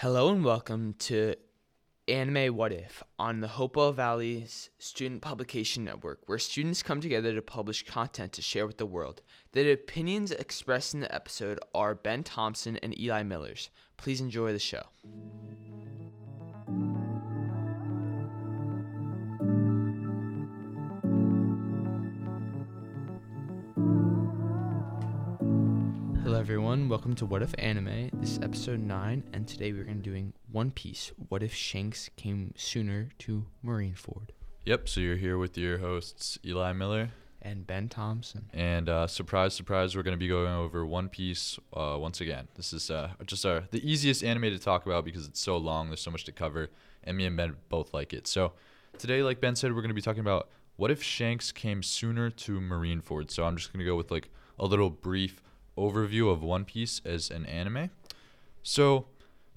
Hello and welcome to Anime What If on the Hopewell Valley's Student Publication Network, where students come together to publish content to share with the world. The opinions expressed in the episode are Ben Thompson and Eli Miller's. Please enjoy the show. Everyone. Welcome to What If Anime. This is episode 9, and today we're going to be doing One Piece. What if Shanks came sooner to Marineford? Yep, so you're here with your hosts, Eli Miller. And Ben Thompson. And uh, surprise, surprise, we're going to be going over One Piece uh, once again. This is uh, just our, the easiest anime to talk about because it's so long, there's so much to cover, and me and Ben both like it. So today, like Ben said, we're going to be talking about what if Shanks came sooner to Marineford. So I'm just going to go with like a little brief overview of One Piece as an anime. So,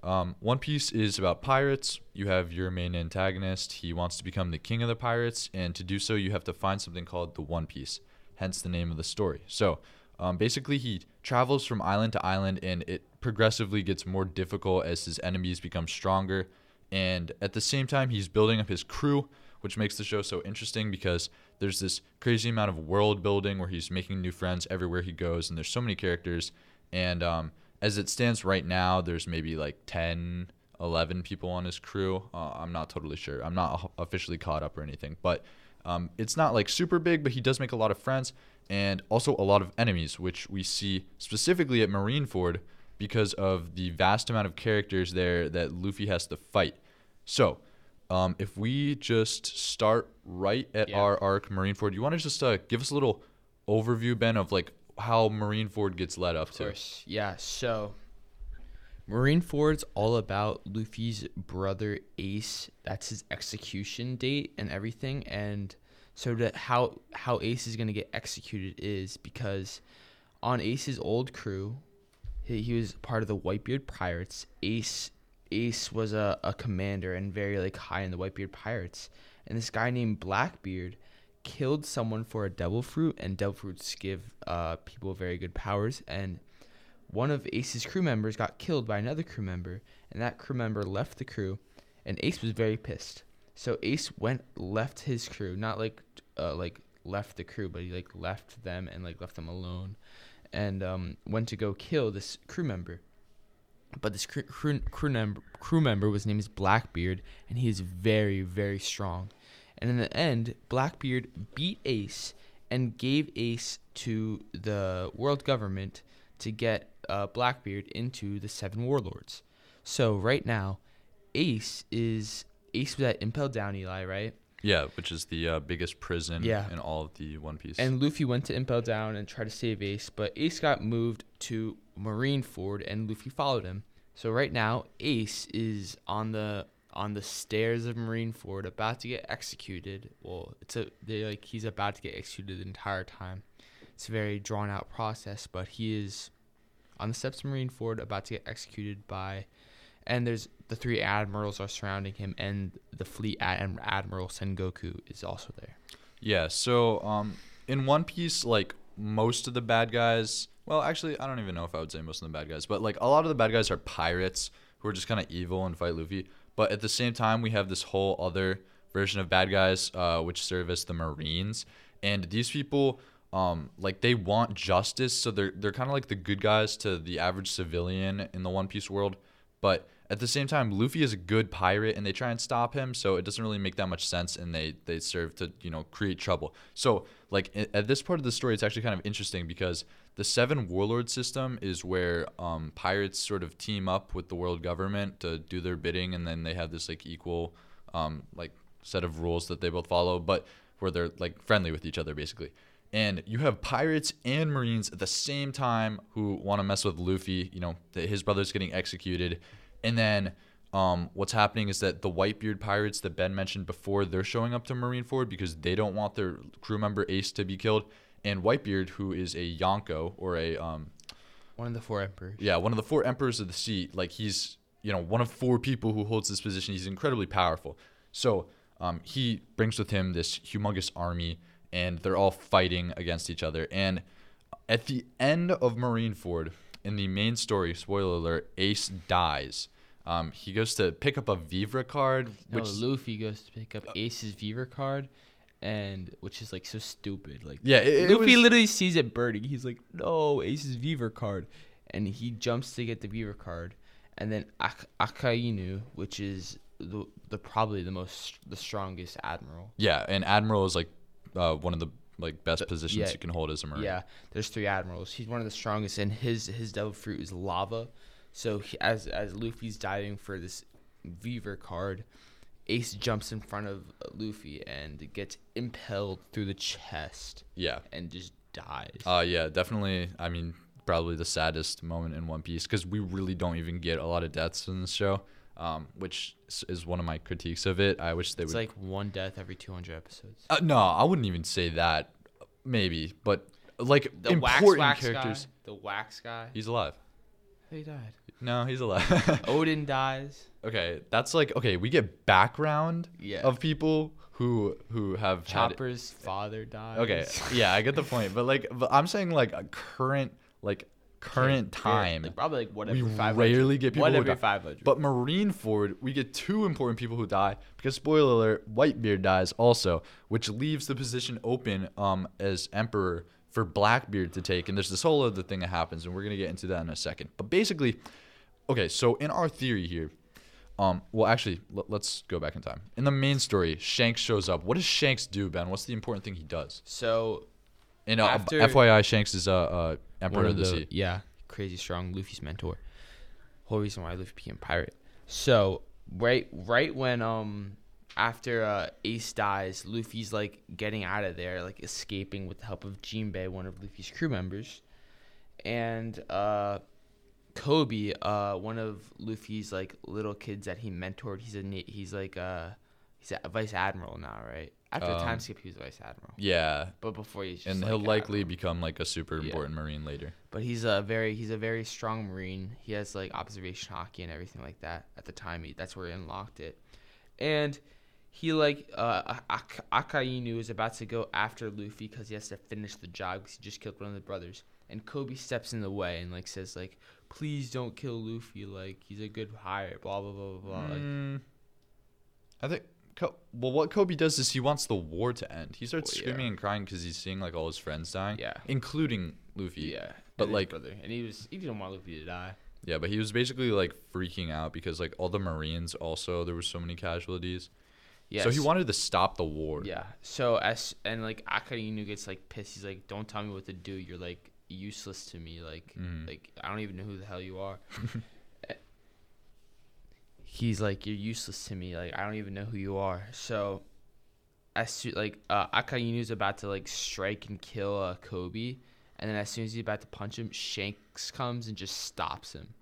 um, One Piece is about pirates. You have your main antagonist. He wants to become the king of the pirates, and to do so, you have to find something called the One Piece, hence the name of the story. So, um, basically, he travels from island to island, and it progressively gets more difficult as his enemies become stronger. And at the same time, he's building up his crew, which makes the show so interesting because there's this crazy amount of world building where he's making new friends everywhere he goes, and there's so many characters. And um, as it stands right now, there's maybe like 10, 11 people on his crew. Uh, I'm not totally sure. I'm not officially caught up or anything, but um, it's not like super big, but he does make a lot of friends and also a lot of enemies, which we see specifically at Marineford because of the vast amount of characters there that Luffy has to fight. So, um, if we just start right at Yeah. our arc, Marine Marineford, you want to just uh, give us a little overview, Ben, of like how Marineford gets led up Of to? course. Yeah, so Marineford's all about Luffy's brother Ace. That's his execution date and everything. And so that how how Ace is gonna get executed is because on Ace's old crew, he, he was part of the Whitebeard Pirates. Ace Ace was a, a commander and very like high in the Whitebeard Pirates. And this guy named Blackbeard killed someone for a devil fruit, and devil fruits give uh, people very good powers. And one of Ace's crew members got killed by another crew member, and that crew member left the crew, and Ace was very pissed. So Ace went left his crew, not like uh, like left the crew, but he like left them and like left them alone, and um, went to go kill this crew member. But this crew crew, crew, member, crew member was named as Blackbeard, and he is very very strong. And in the end, Blackbeard beat Ace and gave Ace to the world government to get uh, Blackbeard into the Seven Warlords. So right now, Ace is Ace was at Impel Down, Eli, right? Yeah, which is the uh, biggest prison Yeah. in all of the One Piece. And Luffy went to Impel Down and tried to save Ace, but Ace got moved to Marineford, and Luffy followed him. So right now, Ace is on the on the stairs of Marineford, about to get executed. Well, it's a they like he's about to get executed the entire time. It's a very drawn out process, but he is on the steps of Marineford, about to get executed by. And there's the three admirals are surrounding him, and the fleet ad- admiral Sengoku is also there. Yeah, so um, in One Piece, like most of the bad guys, well, actually, I don't even know if I would say most of the bad guys, but like a lot of the bad guys are pirates who are just kind of evil and fight Luffy. But at the same time, we have this whole other version of bad guys, uh, which serve as the Marines, and these people. Um, like they want justice, so they're they're kind of like the good guys to the average civilian in the One Piece world. But at the same time, Luffy is a good pirate, and they try and stop him, so it doesn't really make that much sense, and they they serve to you know create trouble. So like at this part of the story, it's actually kind of interesting because the Seven Warlord system is where um, pirates sort of team up with the world government to do their bidding, and then they have this like equal um, like set of rules that they both follow, but where they're like friendly with each other basically and you have pirates and marines at the same time who want to mess with Luffy. You know, that his brother's getting executed, and then um, what's happening is that the Whitebeard pirates that Ben mentioned before, they're showing up to Marineford because they don't want their crew member Ace to be killed. And Whitebeard, who is a Yonko or a um, One of the four emperors. yeah, one of the four emperors of the sea. Like he's, you know, one of four people who holds this position. He's incredibly powerful. So um, he brings with him this humongous army, and they're all fighting against each other. And at the end of Marineford, in the main story, spoiler alert, Ace dies. Um, he goes to pick up a Vivre card, No, which Luffy goes to pick up Ace's Vivre card, and which is like so stupid. Like yeah, it, it Luffy was- literally sees it burning. He's like, "No, Ace's Vivre card," and he jumps to get the Vivre card, and then Ak- Akainu, which is the, the probably the most the strongest admiral. yeah, and Admiral is like uh, one of the like best The- positions yeah, you can hold as a marine. Yeah, there's three admirals. He's one of the strongest, and his his devil fruit is lava. So he, as as Luffy's diving for this Vivre card, Ace jumps in front of Luffy and gets impelled through the chest yeah, and just dies. uh, yeah, definitely. I mean, probably the saddest moment in One Piece because we really don't even get a lot of deaths in this show, um, which is- one of my critiques of it. I wish they it's would. like one death every 200 episodes. uh, no, I wouldn't even say that. Maybe, but like The important wax wax characters. guy, the wax guy, He's alive. He died. No, he's alive. Odin dies. okay, that's like okay. We get background Yeah. of people who who have had Chopper's father dies. Okay, yeah, I get the point, but like, but I'm saying like a current, like current time. like probably like what we every 500. rarely get people What who every die. 500. But Marineford, we get two important people who die because spoiler alert, Whitebeard dies also, which leaves the position open um as emperor for Blackbeard to take. And there's this whole other thing that happens, and we're gonna get into that in a second. But basically, okay, so in our theory here. Um, well, actually, l- let's go back in time. In the main story, Shanks shows up. What does Shanks do, Ben? What's the important thing he does? so And uh, After- FYI, Shanks is uh, uh Emperor one of the, Sea. Yeah, crazy strong. Luffy's mentor. Whole reason why Luffy became pirate. So right, right when um after uh, Ace dies, Luffy's like getting out of there, like escaping with the help of Jinbei, one of Luffy's crew members, and uh. Koby, uh, one of Luffy's like little kids that he mentored. He's a he's like uh he's a vice admiral now, right? After the Um, time skip, he was vice admiral, Yeah, but before he's just and like he'll likely admiral. become like a super Yeah. important Marine later. But he's a very he's a very strong marine. He has like observation haki and everything like that. At the time, he, that's where he unlocked it. And he like uh Ak- Akainu is about to go after Luffy because he has to finish the job because he just killed one of the brothers. And Koby steps in the way and like says like, "Please don't kill Luffy. Like he's a good hire." Blah blah blah blah blah. Like, Mm, I think. Ko- well, what Koby does is he wants the war to end. He starts Well, yeah. screaming and crying because he's seeing like all his friends dying, yeah, including Luffy. yeah. but, and his like- brother, and he was he didn't want Luffy to die. Yeah, but he was basically like freaking out because like all the Marines also there were so many casualties. Yeah. So he wanted to stop the war. Yeah. So as and like Akainu gets like pissed. He's like, "Don't tell me what to do. You're like useless to me. Like, Mhm. like I don't even know who the hell you are." He's like, "You're useless to me. Like I don't even know who you are." So as soon like uh, Akainu's about to like strike and kill uh, Koby, and then as soon as he's about to punch him, Shanks comes and just stops him.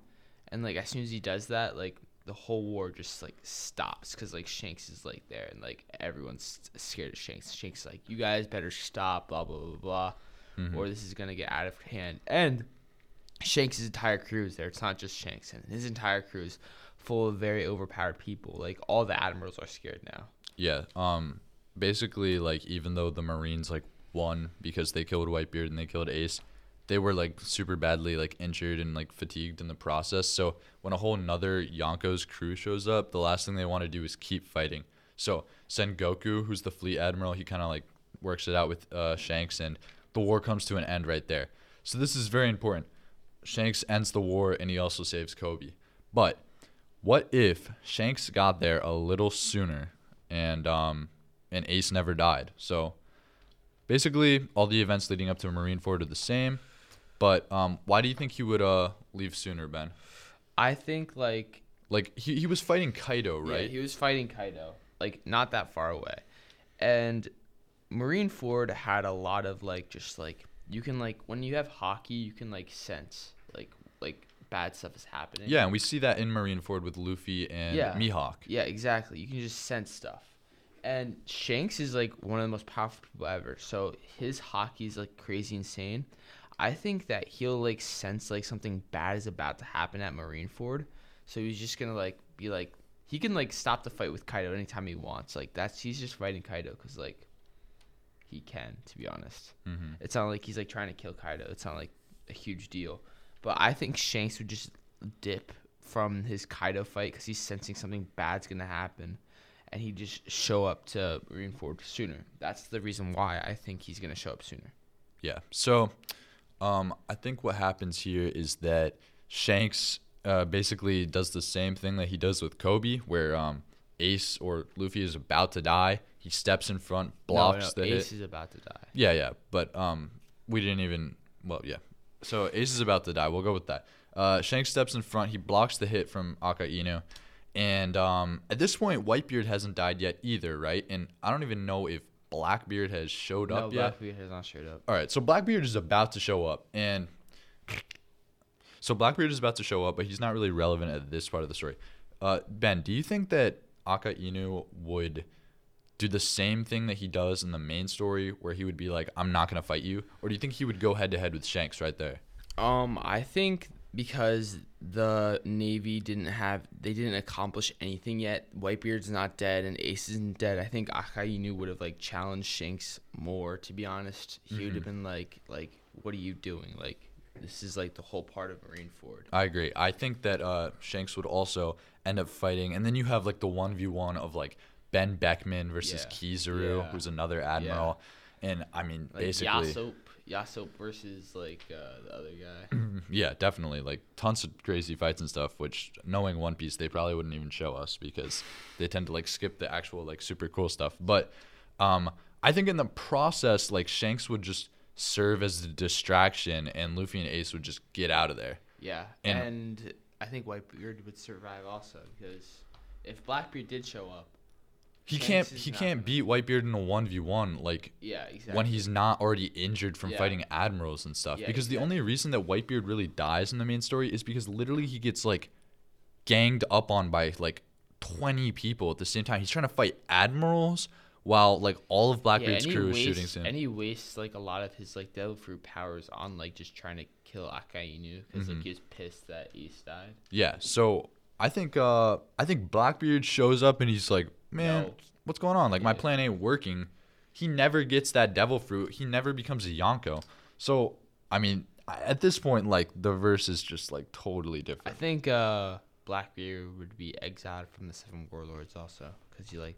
And like as soon as he does that, like the whole war just like stops because like Shanks is like there and like everyone's scared of Shanks. Shanks like, you guys better stop, blah blah blah blah, Mhm. or this is gonna get out of hand. And Shanks' entire crew is there. It's not just Shanks, and his entire crew is full of very overpowered people. Like all the admirals are scared now. Yeah. Um. Basically, like even though the Marines like won because they killed Whitebeard and they killed Ace, they were like super badly like injured and like fatigued in the process. So when a whole another Yonko's crew shows up, the last thing they want to do is keep fighting. So Sengoku, who's the fleet admiral, he kind of like works it out with uh, Shanks, and the war comes to an end right there. So this is very important. Shanks ends the war and he also saves Koby. But what if Shanks got there a little sooner and um and Ace never died? So basically all the events leading up to Marineford are the same. But um why do you think he would uh leave sooner, Ben? I think like Like he, he was fighting Kaido, right? Yeah, he was fighting Kaido, like not that far away, and Marineford had a lot of like just like you can like when you have haki, you can like sense like like bad stuff is happening. yeah, and we see that in Marineford with Luffy and Yeah. Mihawk. Yeah, exactly. You can just sense stuff. And Shanks is like one of the most powerful people ever. So his haki is like crazy insane. I think that he'll like sense like something bad is about to happen at Marineford. So he's just gonna like be like he can like stop the fight with Kaido anytime he wants. Like that's he's just fighting Kaido because like he can. To be honest, hmm it's not like he's like trying to kill Kaido. It's not like a huge deal. But I think Shanks would just dip from his Kaido fight because he's sensing something bad's gonna happen, and he just show up to Marineford sooner. That's the reason why I think he's gonna show up sooner. Yeah. So, um, I think what happens here is that Shanks uh, basically does the same thing that he does with Koby, where um, Ace or Luffy is about to die. He steps in front, blocks no, no, the Ace hit. is about to die. Yeah, yeah. But um, we didn't even. Well, yeah. So Ace is about to die. We'll go with that. Uh, Shanks steps in front. He blocks the hit from Akainu. And um, at this point, Whitebeard hasn't died yet either, right? And I don't even know if Blackbeard has showed No, up yet. Blackbeard has not showed up. All right, so Blackbeard is about to show up, and so Blackbeard is about to show up, but he's not really relevant at this part of the story. Uh, ben, do you think that Akainu would do the same thing that he does in the main story, where he would be like, "I'm not gonna fight you," or do you think he would go head to head with Shanks right there? Um, I think because the Navy didn't have, they didn't accomplish anything yet. Whitebeard's not dead and Ace isn't dead. I think Akainu would have like challenged Shanks more. To be honest, he would have been like, like, what are you doing? Like, this is like the whole part of Marineford. I agree. I think that uh, Shanks would also end up fighting, and then you have like the one v one of like Benn Beckman versus Yeah. Kizaru, Yeah. who's another admiral, and I mean Like basically. Yasopp, Yasopp versus like uh, the other guy. Yeah, definitely. Like tons of crazy fights and stuff, which knowing One Piece, they probably wouldn't even show us because they tend to like skip the actual like super cool stuff. But um I think in the process, like Shanks would just serve as a distraction and Luffy and Ace would just get out of there. Yeah, And- and, I think Whitebeard would survive also because if Blackbeard did show up, He can't he can't beat Whitebeard in a one v one like yeah, exactly. when he's not already injured from Yeah. fighting admirals and stuff. Yeah, because the only reason that Whitebeard really dies in the main story is because literally he gets like ganged up on by like 20 people at the same time. He's trying to fight admirals while like all of Blackbeard's he crew is shooting him. And he wastes like a lot of his like devil fruit powers on like just trying to kill Akainu because Mm-hmm. like he was pissed that Ace died. yeah, so I think uh I think Blackbeard shows up and he's like, "Man, No. what's going on? Like my plan ain't working." He never gets that devil fruit. He never becomes a Yonko. So, I mean, at this point like the verse is just like totally different. I think uh Blackbeard would be exiled from the Seven Warlords also because he like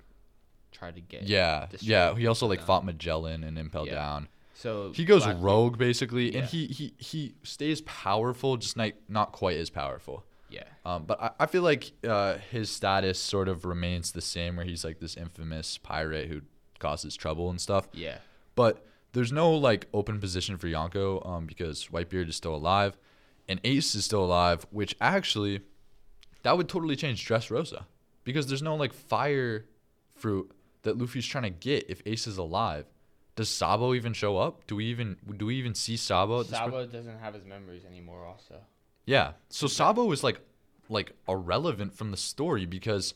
tried to get Yeah, yeah. He also like down. fought Magellan and Impel Yeah. Down. So He goes Blackbeard- rogue basically, Yeah. and he he he stays powerful, just not not quite as powerful. Yeah, Um, but I, I feel like uh, his status sort of remains the same, where he's like this infamous pirate who causes trouble and stuff. yeah, But there's no like open position for Yonko um, because Whitebeard is still alive, and Ace is still alive, which actually that would totally change Dressrosa because there's no like fire fruit that Luffy's trying to get if Ace is alive. Does Sabo even show up? Do we even do we even see Sabo? At this point? Sabo doesn't have his memories anymore. Also, Yeah. So Sabo is like like irrelevant from the story because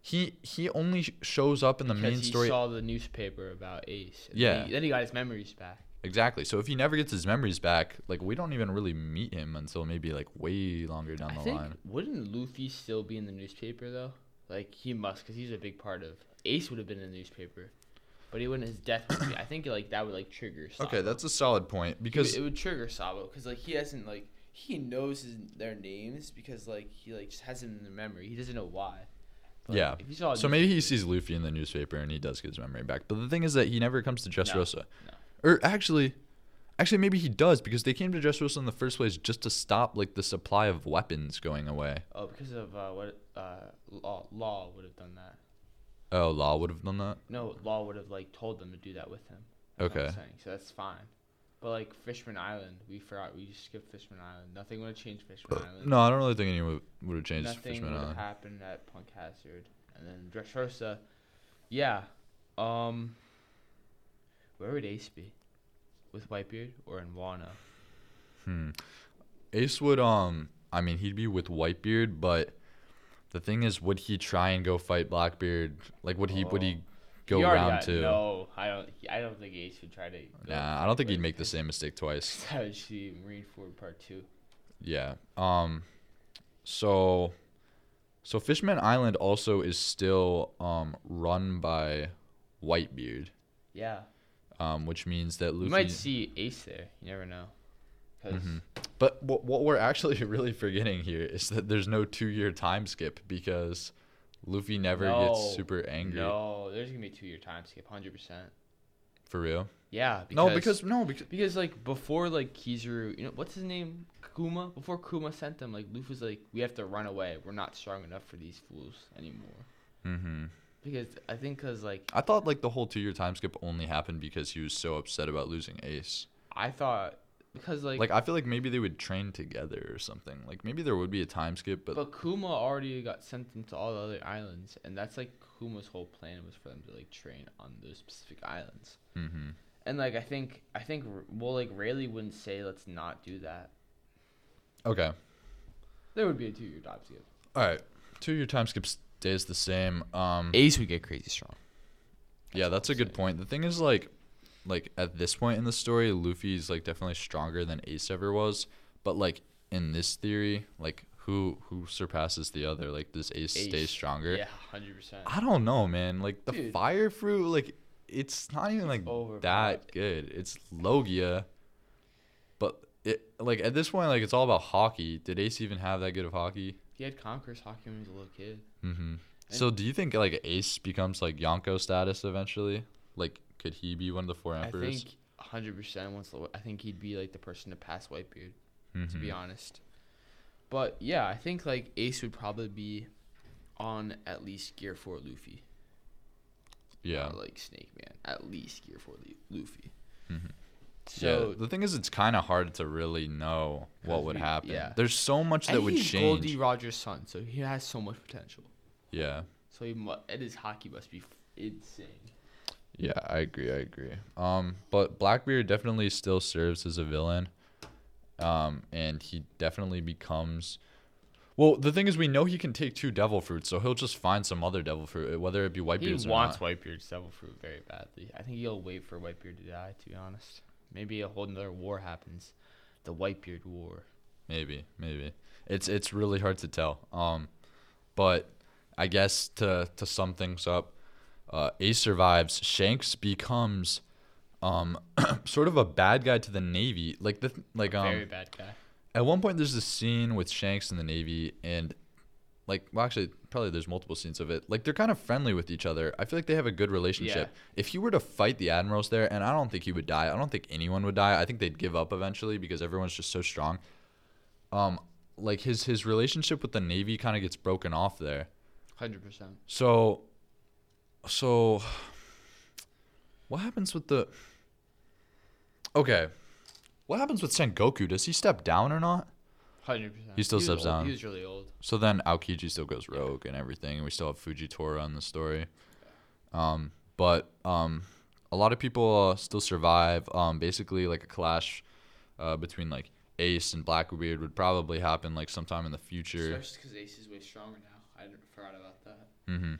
he he only shows up in the because main he story. saw the newspaper about Ace. Yeah. then he, then he got his memories back. Exactly. So if he never gets his memories back, like we don't even really meet him until maybe like way longer down I the think line. wouldn't Luffy still be in the newspaper though? Like he must, because he's a big part of. Ace would have been in the newspaper, but he wouldn't. His death would be. I think like that would like trigger. Sabo. Okay, that's a solid point because it, it would trigger Sabo because like he hasn't like he knows his, their names because like he like just has them in the memory. He doesn't know why. But, yeah. If you saw So maybe he sees Luffy in the newspaper and he does get his memory back. But the thing is that he never comes to Dressrosa. no. Or actually actually maybe he does because they came to Dressrosa in the first place just to stop like the supply of weapons going away. Oh, because of uh, what uh, law law would have done that. Oh, Law would have done that. No, law would have like told them to do that with him. That's what I'm Okay. So that's fine. But like Fishman Island, we forgot we just skipped Fishman Island. Nothing would have changed Fishman Island. No, I don't really think anyone would have changed Nothing Fishman Island. happened at Punk Hazard. And then Dressrosa, yeah. Um, where would Ace be? With Whitebeard or in Wano? Hmm. Ace would um I mean he'd be with Whitebeard, but the thing is would he try and go fight Blackbeard? Like would he would he Oh. Go round got- to No, I don't. I don't think Ace would try to. Nah, I don't think he'd make the same mistake twice. Savage Marineford Part Two. Yeah. Um so so Fishman Island also is still um run by Whitebeard. Yeah, Um, which means that Luffy you might see Ace there. You never know. Mhm. But what, what we're actually really forgetting here is that there's no two year time skip because Luffy never No. gets super angry. no, there's gonna be two year time skip, hundred percent. For real? Yeah, because, no, because no, because because like before like Kizaru, you know what's his name, Kuma. Before Kuma sent them, like Luffy was like, we have to run away. We're not strong enough for these fools anymore. Mm-hmm. Because I think because like I thought like the whole two year time skip only happened because he was so upset about losing Ace. I thought because like Like I feel like maybe they would train together or something. Like maybe there would be a time skip, but, But Kuma already got sent them to all the other islands, and that's like Kuma's whole plan was for them to like train on those specific islands. hmm And like I think I think well like Rayleigh wouldn't say let's not do that. okay. There would be a two year time skip. All right. Two year time skip stays the same. Um Ace would get crazy strong. Yeah, that's a I'm good saying. point. The thing is, like, like at this point in the story, Luffy's like definitely stronger than Ace ever was. But like in this theory, like who who surpasses the other? Like does Ace, stay stronger? Yeah, hundred percent. I don't know, man. Like the Dude. fire fruit, like it's not even like overpowered. that good. It's Logia, but it like at this point, like it's all about haki. Did Ace even have that good of haki? He had Conqueror's haki when he was a little kid. Mm-hmm. So do you think like Ace becomes like Yonko status eventually? Like, could he be one of the four emperors? I think hundred percent. Once the, I think he'd be like the person to pass Whitebeard. To be Mhm. honest. But yeah, I think like Ace would probably be on at least Gear Four Luffy. Yeah. Not like Snake Man. At least Gear Four Lu- Luffy. Mhm. So yeah. The thing is, it's kind of hard to really know what would we- happen. yeah. There's so much that would he's change. Gol D. Rogers' son, so he has so much potential. Yeah. So he mu- and his haki must be f- insane. Yeah, I agree. I agree. Um, but Blackbeard definitely still serves as a villain. Um, and he definitely becomes. Well, the thing is, we know he can take two devil fruits, so he'll just find some other devil fruit, whether it be He Whitebeard's or wants. Whitebeard's devil fruit very badly. I think he'll wait for Whitebeard to die. To be honest, maybe a whole another war happens, the Whitebeard War. Maybe, maybe. It's it's really hard to tell. Um, but I guess to to sum things up, uh, Ace survives. Shanks becomes, um, sort of a bad guy to the Navy. Like the like um. very bad guy. At one point, there's this scene with Shanks in the Navy, and like, well, actually, probably there's multiple scenes of it. Like, they're kind of friendly with each other. I feel like they have a good relationship. Yeah. If he were to fight the admirals there, and I don't think he would die. I don't think anyone would die. I think they'd give up eventually because everyone's just so strong. Um, like his his relationship with the Navy kind of gets broken off there. Hundred percent. So, so, what happens with the? Okay, what happens with Sengoku? Does he step down or not? Hundred percent. He still steps old. down. He was really old. So then Aokiji still goes rogue and everything, and we still have Fujitora in the story. Um, but um, a lot of people uh, still survive. Um, basically, like a clash uh, between like Ace and Blackbeard would probably happen like sometime in the future. Especially because Ace is way stronger now. I forgot about that. hmm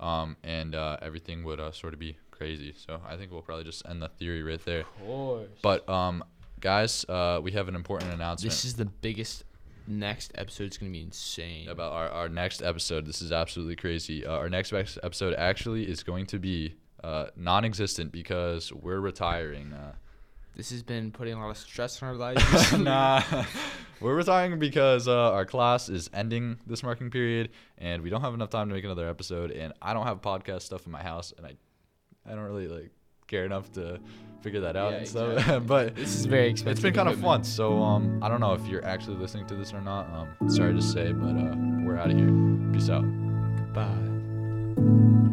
Um, and uh, everything would uh, sort of be crazy. So I think we'll probably just end the theory right there. Of course. But um, guys, uh, we have an important announcement. this is the biggest. Next episode episode's gonna be insane. about our, our next episode. This is absolutely crazy. Uh, our next ex- episode actually is going to be uh, non-existent because we're retiring. Uh, This has been putting a lot of stress on our lives. nah, we're retiring because uh, our class is ending this marking period, and we don't have enough time to make another episode. And I don't have podcast stuff in my house, and I, I don't really like care enough to figure that out Yeah, and stuff. exactly. but This is very expensive. it's been kind of fun. So um, I don't know if you're actually listening to this or not. Um, sorry to say, but uh, we're out of here. Peace out. Bye.